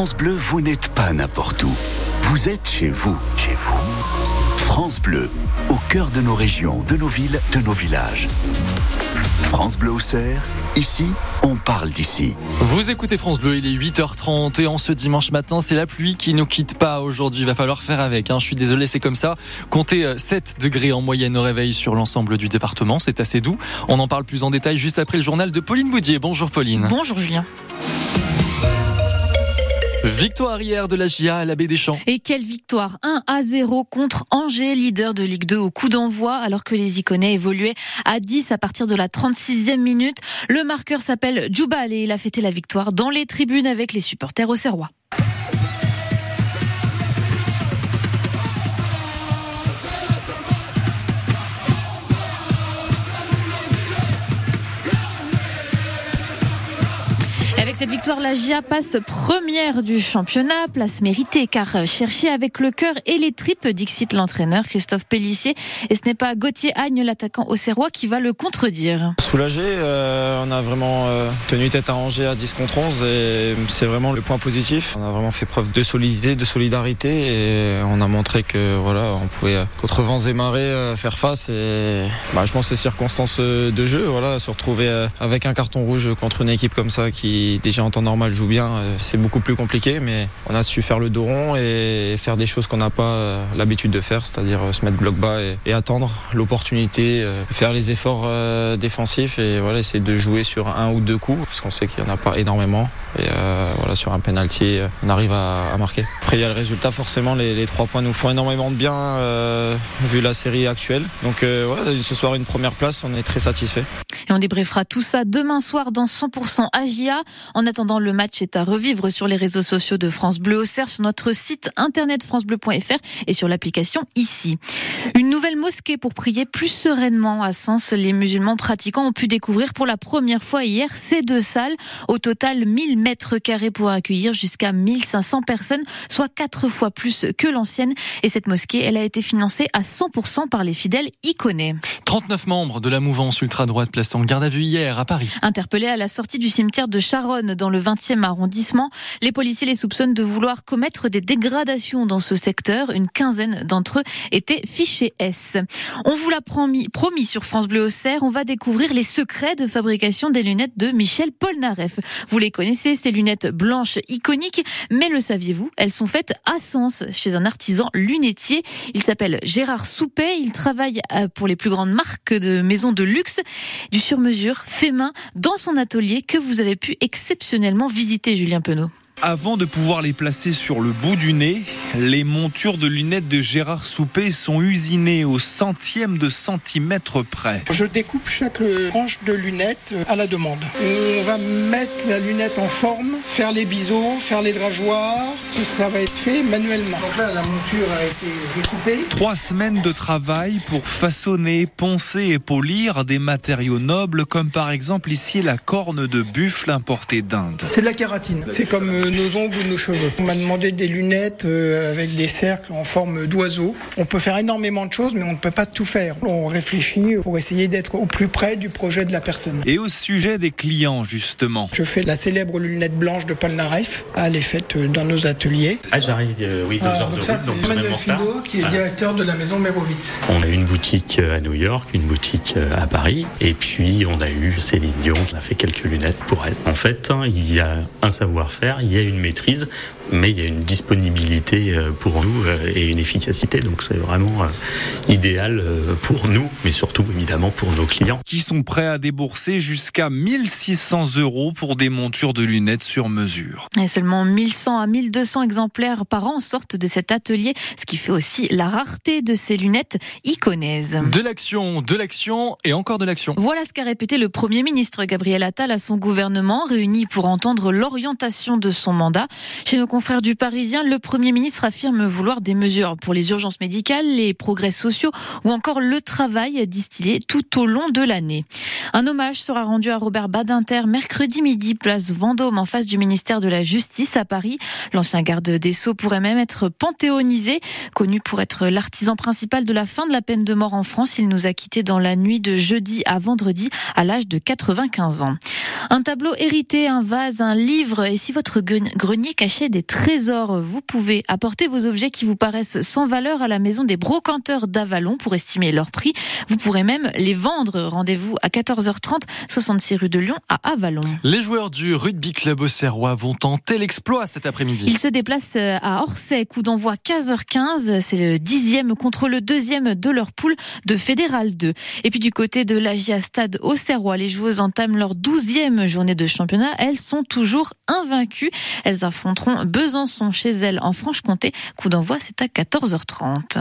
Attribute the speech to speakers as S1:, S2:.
S1: France Bleu, vous n'êtes pas n'importe où. Vous êtes chez vous. Chez vous. France Bleu, au cœur de nos régions, de nos villes, de nos villages. France Bleu Auxerre, ici, on parle d'ici.
S2: Vous écoutez France Bleu, il est 8h30 et en ce dimanche matin, c'est la pluie qui nous quitte pas aujourd'hui. Il va falloir faire avec. Hein. Je suis désolé, c'est comme ça. Comptez 7 euh, degrés en moyenne au réveil sur l'ensemble du département. C'est assez doux. On en parle plus en détail juste après le journal de Pauline Boudier. Bonjour Pauline.
S3: Bonjour Julien.
S2: Victoire hier de la GIA à la Baie des Champs.
S3: Et quelle victoire 1 à 0 contre Angers, leader de Ligue 2 au coup d'envoi, alors que les Iconais évoluaient à 10 à partir de la 36e minute. Le marqueur s'appelle Djoubal et il a fêté la victoire dans les tribunes avec les supporters au Serrois. Cette victoire, la GIA passe première du championnat, place méritée car chercher avec le cœur et les tripes, dixit l'entraîneur Christophe Pellissier. Et ce n'est pas Gauthier Agne, l'attaquant au Serrois, qui va le contredire.
S4: Soulagé, euh, on a vraiment euh, tenu tête à Angers à 10 contre 11 et c'est vraiment le point positif. On a vraiment fait preuve de solidité, de solidarité et on a montré que voilà, on pouvait euh, contre vents et marées faire face et bah, je pense que ces circonstances de jeu, voilà, se retrouver avec un carton rouge contre une équipe comme ça qui déjà en temps normal joue bien, euh, c'est beaucoup plus compliqué, mais on a su faire le dos rond et faire des choses qu'on n'a pas euh, l'habitude de faire, c'est-à-dire euh, se mettre bloc bas et, attendre l'opportunité, faire les efforts défensifs et voilà, essayer de jouer sur un ou deux coups, parce qu'on sait qu'il n'y en a pas énormément. Et voilà, sur un penalty, on arrive à, marquer. Après, il y a le résultat, forcément, les, trois points nous font énormément de bien vu la série actuelle. Donc voilà, ce soir, une première place, on est très satisfait.
S3: Et on débriefera tout ça demain soir dans 100% Agia. En attendant, le match est à revivre sur les réseaux sociaux de France Bleu Auxerre, sur notre site internet francebleu.fr et sur l'application ici. Une nouvelle mosquée pour prier plus sereinement à Sens. Les musulmans pratiquants ont pu découvrir pour la première fois hier ces deux salles. Au total, 1000 mètres carrés pour accueillir jusqu'à 1500 personnes, soit quatre fois plus que l'ancienne. Et cette mosquée, elle a été financée à 100% par les fidèles iconais.
S2: 39 membres de la mouvance ultra-droite placés en garde à vue hier à Paris.
S3: Interpellés à la sortie du cimetière de Charonne, dans le 20e arrondissement. Les policiers les soupçonnent de vouloir commettre des dégradations dans ce secteur. Une quinzaine d'entre eux étaient fichés S. On vous l'a promis, promis sur France Bleu Auxerre, on va découvrir les secrets de fabrication des lunettes de Michel Polnareff. Vous les connaissez, ces lunettes blanches iconiques, mais le saviez-vous Elles sont faites à Sens, chez un artisan lunetier. Il s'appelle Gérard Soupet. Il travaille euh, pour les plus grandes marques de maisons de luxe, du sur-mesure, fait main, dans son atelier que vous avez pu exceptionnellement visité, Julien Penaud.
S5: Avant de pouvoir les placer sur le bout du nez, les montures de lunettes de Gérard Soupé sont usinées au centième de centimètre près.
S6: Je découpe chaque tranche de lunettes à la demande. On va mettre la lunette en forme, faire les biseaux, faire les drageoirs. Ça va être fait manuellement. Donc là, la monture a été découpée.
S5: Trois semaines de travail pour façonner, poncer et polir des matériaux nobles, comme par exemple ici la corne de buffle importée d'Inde.
S6: C'est de la kératine. C'est comme nos ongles ou nos cheveux. On m'a demandé des lunettes euh, avec des cercles en forme d'oiseau. On peut faire énormément de choses, mais on ne peut pas tout faire. On réfléchit pour essayer d'être au plus près du projet de la personne.
S5: Et au sujet des clients, justement.
S6: Je fais la célèbre lunette blanche de Paul Naref. Elle est faite euh, dans nos ateliers.
S7: Ah, j'arrive, euh, oui, deux ah, heures de
S6: ça, route, donc Emmanuel qui est ah. directeur de la maison Mérovitz.
S7: On a une boutique à New York, une boutique à Paris, et puis on a eu Céline Dion qui a fait quelques lunettes pour elle. En fait, hein, il y a un savoir-faire, il y a une maîtrise, mais il y a une disponibilité euh, pour nous euh, et une efficacité. Donc c'est vraiment euh, idéal pour nous, mais surtout évidemment pour nos clients.
S5: Qui sont prêts à débourser jusqu'à 1600 euros pour des montures de lunettes sur mesure.
S3: Et seulement 1100 à 1200 exemplaires par an sortent de cet atelier, ce qui fait aussi la rareté de ces lunettes iconaises.
S2: De l'action, de l'action et encore de l'action.
S3: Voilà ce qu'a répété le Premier ministre Gabriel Attal à son gouvernement, réuni pour entendre l'orientation de son mandat. Chez nos confrères du Parisien, le Premier ministre affirme vouloir des mesures pour les urgences médicales, les progrès sociaux ou encore le travail distillé tout au long de l'année. Un hommage sera rendu à Robert Badinter mercredi midi, place Vendôme, en face du ministère de la Justice à Paris. L'ancien garde des Sceaux pourrait même être panthéonisé. Connu pour être l'artisan principal de la fin de la peine de mort en France, il nous a quittés dans la nuit de jeudi à vendredi à l'âge de 95 ans. Un tableau hérité, un vase, un livre. Et si votre grenier cachait des trésors. Vous pouvez apporter vos objets qui vous paraissent sans valeur à la maison des brocanteurs d'Avalon pour estimer leur prix. Vous pourrez même les vendre. Rendez-vous à 14h30, 66 rue de Lyon à Avalon.
S2: Les joueurs du rugby club auxerrois vont tenter l'exploit cet après-midi.
S3: Ils se déplacent à Orsay, coup d'envoi 15h15. C'est le dixième contre le deuxième de leur poule de Fédéral 2. Et puis du côté de l'Agia Stade auxerrois, les joueuses entament leur douzième journée de championnat. Elles sont toujours invaincues. Elles affronteront Besançon chez elles en Franche-Comté. Coup d'envoi, c'est à 14h30.